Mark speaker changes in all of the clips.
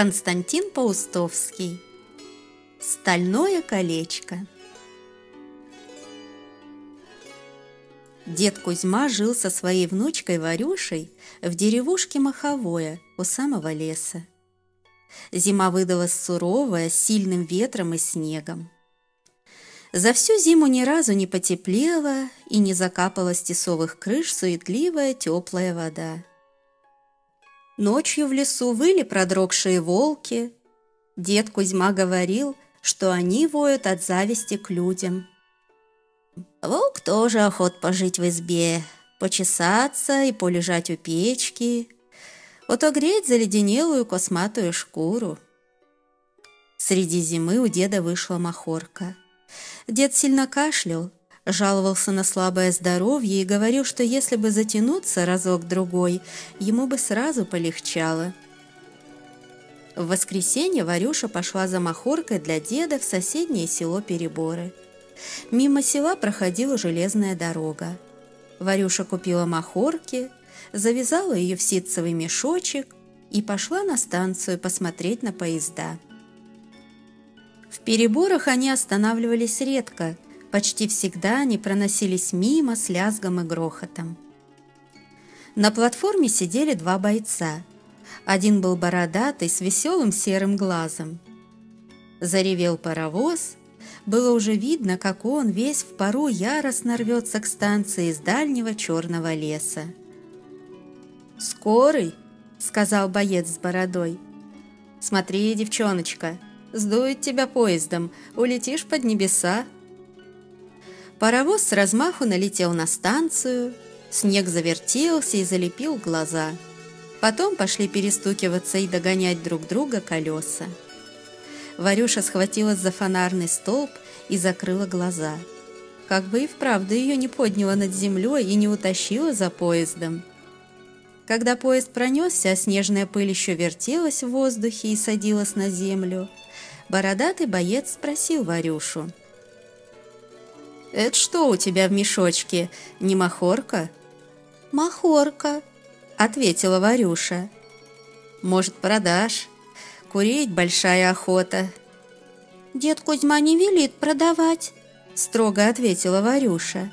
Speaker 1: Константин Паустовский. Стальное колечко. Дед Кузьма жил со своей внучкой Варюшей в деревушке Маховое у самого леса. Зима выдалась суровая, с сильным ветром и снегом. За всю зиму ни разу не потеплело и не закапала с тесовых крыш суетливая теплая вода. Ночью в лесу выли продрогшие волки. Дед Кузьма говорил, что они воют от зависти к людям. Волк тоже охот пожить в избе, почесаться и полежать у печки, отогреть заледенелую косматую шкуру. Среди зимы у деда вышла махорка. Дед сильно кашлял, жаловался на слабое здоровье и говорил, что если бы затянуться разок-другой, ему бы сразу полегчало. В воскресенье Варюша пошла за махоркой для деда в соседнее село Переборы. Мимо села проходила железная дорога. Варюша купила махорки, завязала ее в ситцевый мешочек и пошла на станцию посмотреть на поезда. В переборах они останавливались редко – Почти всегда они проносились мимо с лязгом и грохотом. На платформе сидели два бойца. Один был бородатый, с веселым серым глазом. Заревел паровоз. Было уже видно, как он весь в пару яростно рвется к станции из дальнего черного леса. «Скорый!» — сказал боец с бородой. «Смотри, девчоночка, сдует тебя поездом, улетишь под небеса!» Паровоз с размаху налетел на станцию, снег завертелся и залепил глаза. Потом пошли перестукиваться и догонять друг друга колеса. Варюша схватилась за фонарный столб и закрыла глаза. Как бы и вправду ее не подняло над землей и не утащило за поездом. Когда поезд пронесся, а снежная пыль еще вертелась в воздухе и садилась на землю, бородатый боец спросил Варюшу – «Это что у тебя в мешочке? Не махорка?»
Speaker 2: «Махорка», — ответила Варюша.
Speaker 1: «Может, продашь? Курить большая охота».
Speaker 2: «Дед Кузьма не велит продавать», — строго ответила Варюша.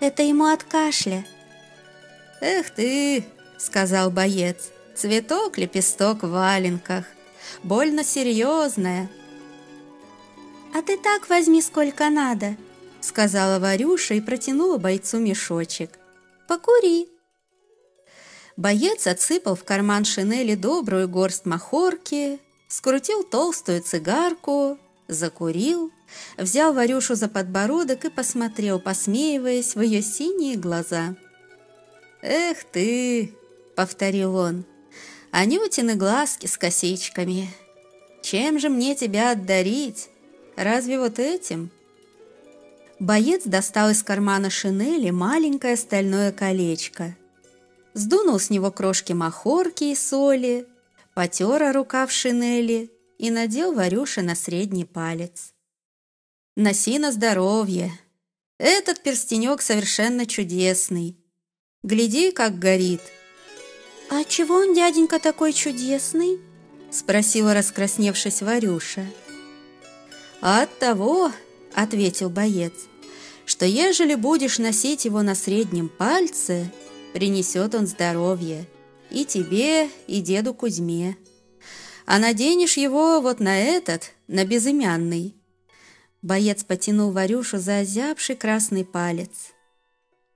Speaker 2: «Это ему от кашля».
Speaker 1: «Эх ты», — сказал боец, — «цветок, лепесток в валенках. Больно серьезная».
Speaker 2: «А ты так возьми, сколько надо»,
Speaker 1: сказала Варюша и протянула бойцу мешочек.
Speaker 2: «Покури!»
Speaker 1: Боец отсыпал в карман шинели добрую горсть махорки, скрутил толстую цигарку, закурил, взял Варюшу за подбородок и посмотрел, посмеиваясь в ее синие глаза. «Эх ты!» — повторил он. «Анютины глазки с косичками! Чем же мне тебя отдарить? Разве вот этим?» Боец достал из кармана шинели маленькое стальное колечко. Сдунул с него крошки махорки и соли, потер рукав шинели и надел Варюше на средний палец. «Носи на здоровье! Этот перстенек совершенно чудесный. Гляди, как горит!»
Speaker 2: «А чего он, дяденька, такой чудесный?»
Speaker 1: — спросила, раскрасневшись Варюша. «А от того, — ответил боец, что ежели будешь носить его на среднем пальце, принесет он здоровье и тебе, и деду Кузьме. А наденешь его вот на этот, на безымянный. Боец потянул Варюшу за озябший красный палец.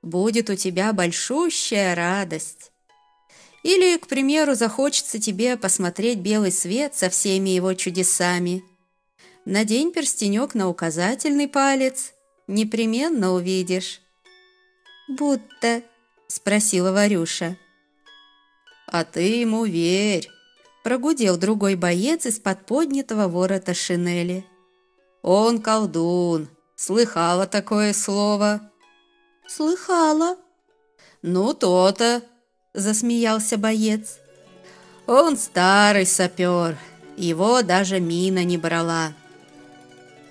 Speaker 1: Будет у тебя большущая радость. Или, к примеру, захочется тебе посмотреть белый свет со всеми его чудесами. Надень перстенек на указательный палец – непременно увидишь».
Speaker 2: «Будто?»
Speaker 1: — спросила Варюша. «А ты ему верь!» — прогудел другой боец из-под поднятого ворота шинели. «Он колдун! Слыхала такое слово?»
Speaker 2: «Слыхала!»
Speaker 1: «Ну, то-то!» — засмеялся боец. «Он старый сапер, его даже мина не брала».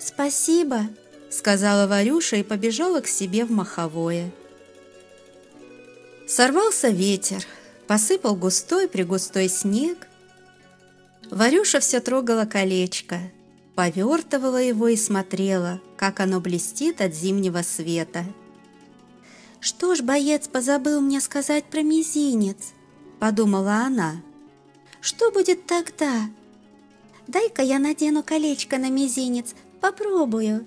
Speaker 2: «Спасибо!»
Speaker 1: сказала Варюша и побежала к себе в маховое. Сорвался ветер, посыпал густой-пригустой снег. Варюша все трогала колечко, повертывала его и смотрела, как оно блестит от зимнего света.
Speaker 2: «Что ж боец позабыл мне сказать про мизинец?» – подумала она. «Что будет тогда? Дай-ка я надену колечко на мизинец, попробую».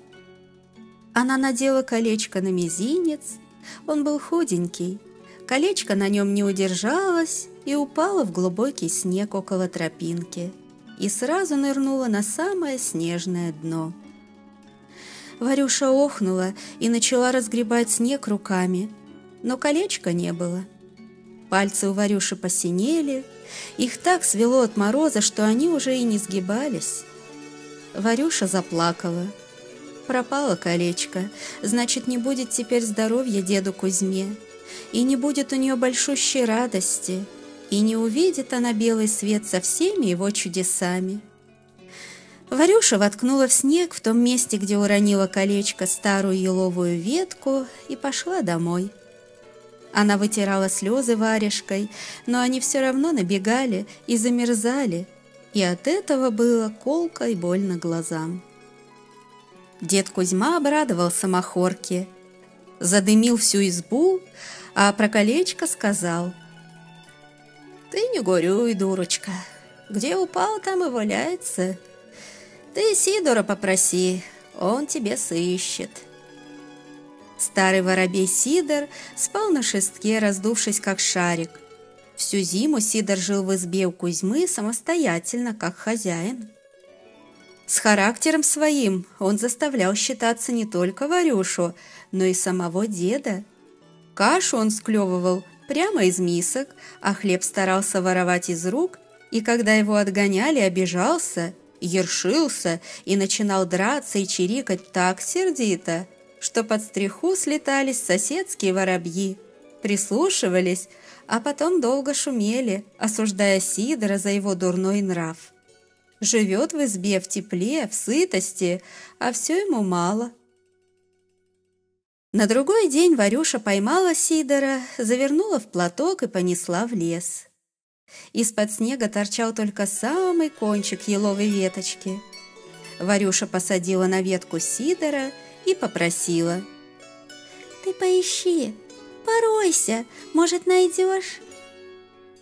Speaker 1: Она надела колечко на мизинец, он был худенький, колечко на нем не удержалось и упало в глубокий снег около тропинки и сразу нырнуло на самое снежное дно. Варюша охнула и начала разгребать снег руками, но колечка не было. Пальцы у Варюши посинели, их так свело от мороза, что они уже и не сгибались. Варюша заплакала. Пропало колечко, значит, не будет теперь здоровья деду Кузьме, и не будет у нее большущей радости, и не увидит она белый свет со всеми его чудесами. Варюша воткнула в снег в том месте, где уронила колечко старую еловую ветку и пошла домой. Она вытирала слезы варежкой, но они все равно набегали и замерзали, и от этого было колко и больно глазам. Дед Кузьма обрадовался махорке, задымил всю избу, а про колечко сказал. «Ты не горюй, дурочка, где упал, там и валяется. Ты Сидора попроси, он тебе сыщет». Старый воробей Сидор спал на шестке, раздувшись как шарик. Всю зиму Сидор жил в избе у Кузьмы самостоятельно, как хозяин. С характером своим он заставлял считаться не только Варюшу, но и самого деда. Кашу он склевывал прямо из мисок, а хлеб старался воровать из рук, и когда его отгоняли, обижался, ершился и начинал драться и чирикать так сердито, что под стриху слетались соседские воробьи, прислушивались, а потом долго шумели, осуждая Сидора за его дурной нрав. Живет в избе в тепле, в сытости, а все ему мало. На другой день Варюша поймала Сидора, завернула в платок и понесла в лес. Из-под снега торчал только самый кончик еловой веточки. Варюша посадила на ветку Сидора и попросила.
Speaker 2: «Ты поищи, поройся, может, найдешь?»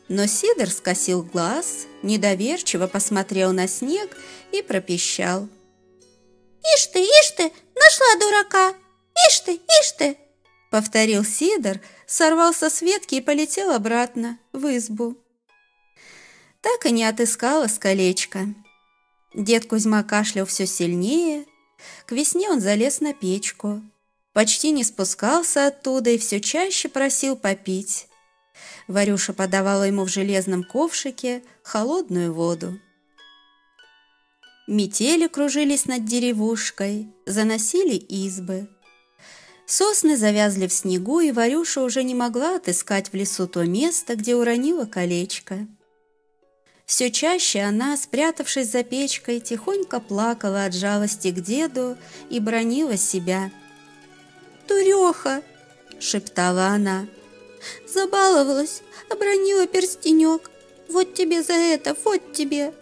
Speaker 1: Но Сидор скосил глаз, недоверчиво посмотрел на снег и пропищал.
Speaker 2: «Ишь ты, ишь ты, нашла дурака! Ишь ты, ишь ты!»
Speaker 1: Повторил Сидор, сорвался с ветки и полетел обратно, в избу. Так и не отыскалось колечко. Дед Кузьма кашлял все сильнее. К весне он залез на печку. Почти не спускался оттуда и все чаще просил попить. Варюша подавала ему в железном ковшике холодную воду. Метели кружились над деревушкой, заносили избы. Сосны завязли в снегу, и Варюша уже не могла отыскать в лесу то место, где уронила колечко. Все чаще она, спрятавшись за печкой, тихонько плакала от жалости к деду и бронила себя.
Speaker 2: «Дуреха!» — шептала она. Забаловалась, обронила перстенек. Вот тебе за это, вот тебе!»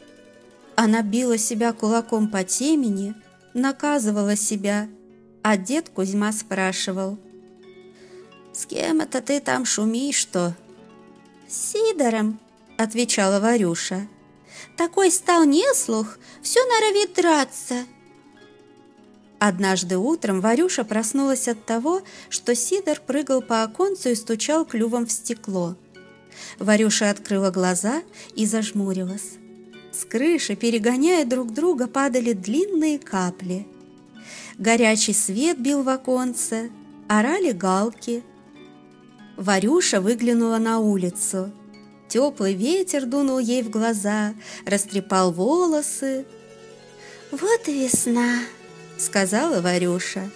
Speaker 1: Она била себя кулаком по темени, наказывала себя, а дед Кузьма спрашивал. «С кем это ты там шумишь, что?»
Speaker 2: «С Сидором», — отвечала Варюша. «Такой стал неслух, все норовит драться».
Speaker 1: Однажды утром Варюша проснулась от того, что Сидор прыгал по оконцу и стучал клювом в стекло. Варюша открыла глаза и зажмурилась. С крыши, перегоняя друг друга, падали длинные капли. Горячий свет бил в оконце, орали галки. Варюша выглянула на улицу. Теплый ветер дунул ей в глаза, растрепал волосы.
Speaker 2: «Вот и весна!»
Speaker 1: — сказала Варюша.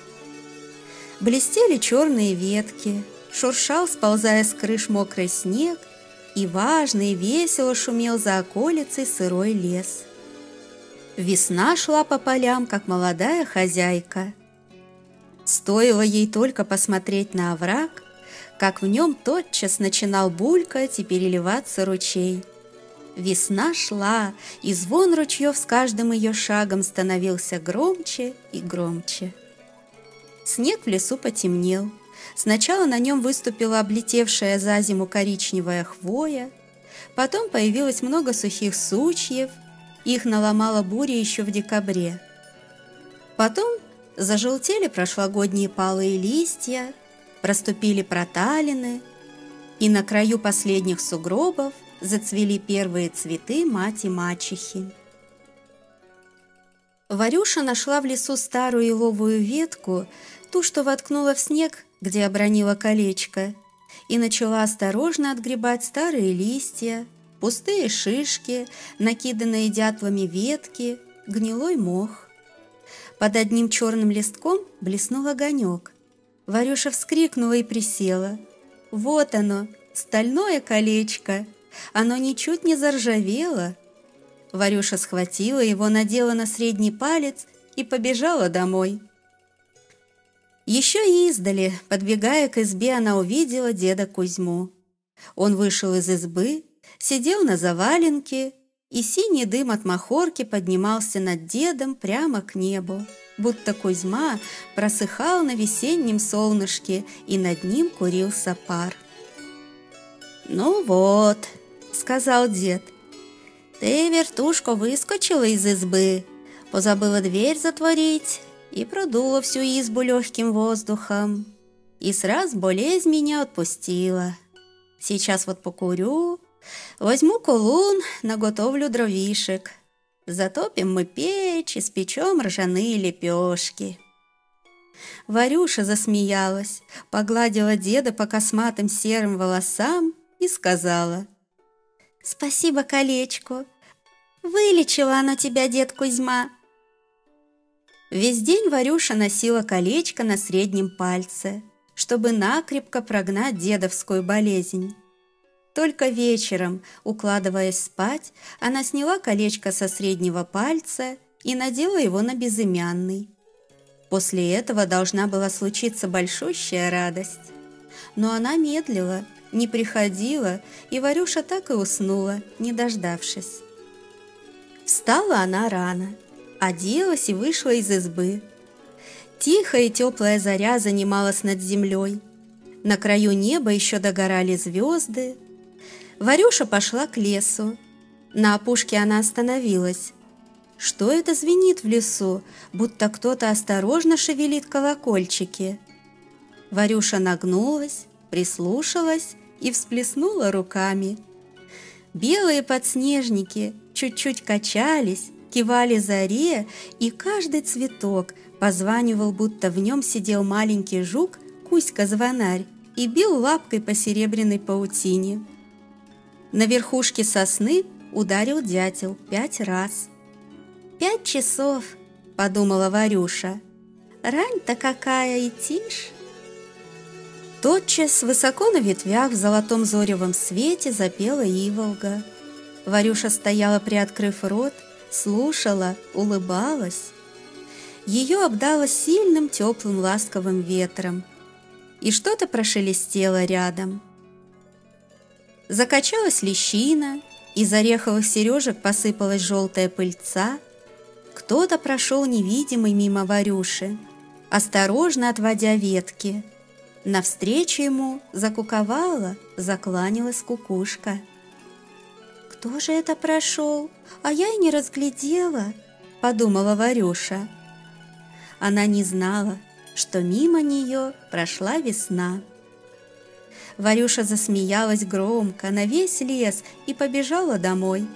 Speaker 1: Блестели черные ветки, шуршал, сползая с крыш мокрый снег, и важно и весело шумел за околицей сырой лес. Весна шла по полям, как молодая хозяйка. Стоило ей только посмотреть на овраг, как в нем тотчас начинал булькать и переливаться ручей. Весна шла, и звон ручьев с каждым ее шагом становился громче и громче. Снег в лесу потемнел. Сначала на нем выступила облетевшая за зиму коричневая хвоя, потом появилось много сухих сучьев, их наломала буря еще в декабре. Потом зажелтели прошлогодние палые листья, проступили проталины, и на краю последних сугробов зацвели первые цветы мать и мачехи. Варюша нашла в лесу старую еловую ветку, ту, что воткнула в снег, где обронила колечко, и начала осторожно отгребать старые листья, пустые шишки, накиданные дятлами ветки, гнилой мох. Под одним черным листком блеснул огонек. Варюша вскрикнула и присела. Вот оно, стальное колечко. Оно ничуть не заржавело. Варюша схватила его, надела на средний палец и побежала домой. Еще и издали, подбегая к избе, она увидела деда Кузьму. Он вышел из избы, сидел на заваленке, и синий дым от махорки поднимался над дедом прямо к небу, будто Кузьма просыхал на весеннем солнышке, и над ним курился пар. «Ну вот», — сказал дед, — «ты, вертушка, выскочила из избы, позабыла дверь затворить, и продуло всю избу легким воздухом. И сразу болезнь меня отпустила. Сейчас вот покурю, возьму колун, наготовлю дровишек. Затопим мы печь, и испечем ржаные лепешки. Варюша засмеялась, погладила деда по косматым серым волосам и сказала. «Спасибо колечку. Вылечила оно тебя, дед Кузьма. Весь день Варюша носила колечко на среднем пальце, чтобы накрепко прогнать дедовскую болезнь. Только вечером, укладываясь спать, она сняла колечко со среднего пальца и надела его на безымянный. После этого должна была случиться большущая радость. Но она медлила, не приходила, и Варюша так и уснула, не дождавшись. Встала она рано – оделась и вышла из избы. Тихая и теплая заря занималась над землей. На краю неба еще догорали звезды. Варюша пошла к лесу. На опушке она остановилась. Что это звенит в лесу, будто кто-то осторожно шевелит колокольчики? Варюша нагнулась, прислушалась и всплеснула руками. Белые подснежники чуть-чуть качались, кивали заре, и каждый цветок позванивал, будто в нем сидел маленький жук, Кузька-звонарь, и бил лапкой по серебряной паутине. На верхушке сосны ударил дятел пять раз. «Пять часов», — подумала Варюша. «Рань-то какая и тишь!» Тотчас высоко на ветвях в золотом зоревом свете запела иволга. Варюша стояла, приоткрыв рот, слушала, улыбалась. Ее обдало сильным теплым ласковым ветром, и что-то прошелестело рядом. Закачалась лещина, из ореховых сережек посыпалась желтая пыльца. Кто-то прошел невидимый мимо Варюши, осторожно отводя ветки. Навстречу ему закуковала, закланялась кукушка. «Кто же это прошел? А я и не разглядела», — подумала Варюша. Она не знала, что мимо нее прошла весна. Варюша засмеялась громко на весь лес и побежала домой.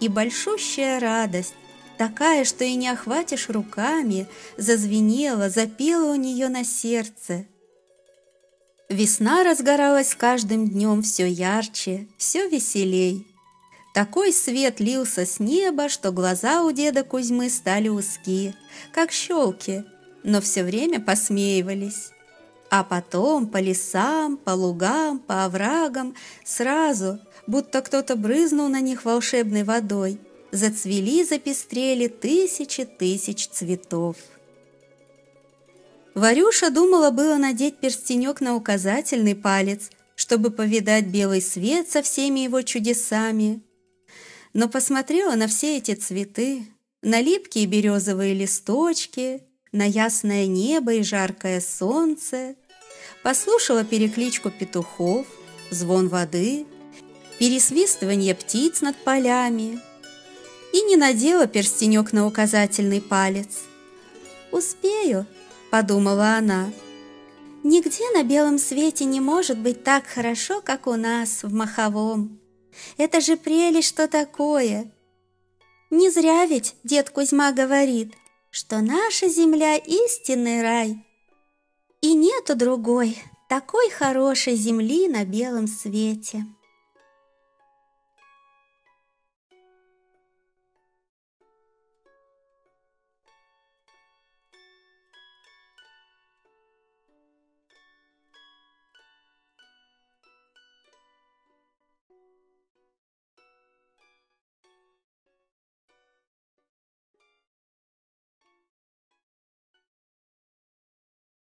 Speaker 1: И большущая радость, такая, что и не охватишь руками, зазвенела, запела у нее на сердце. Весна разгоралась с каждым днем все ярче, все веселей. Такой свет лился с неба, что глаза у деда Кузьмы стали узкие, как щелки, но все время посмеивались. А потом по лесам, по лугам, по оврагам сразу, будто кто-то брызнул на них волшебной водой, зацвели, запестрели тысячи тысяч цветов. Варюша думала было надеть перстенек на указательный палец, чтобы повидать белый свет со всеми его чудесами, но посмотрела на все эти цветы, на липкие березовые листочки, на ясное небо и жаркое солнце, послушала перекличку петухов, звон воды, пересвистывание птиц над полями и не надела перстенек на указательный палец.
Speaker 2: «Успею», — подумала она, — «нигде на белом свете не может быть так хорошо, как у нас в Маховом. Это же прелесть, что такое!» Не зря ведь дед Кузьма говорит, что наша земля истинный рай. И нету другой такой хорошей земли на белом свете.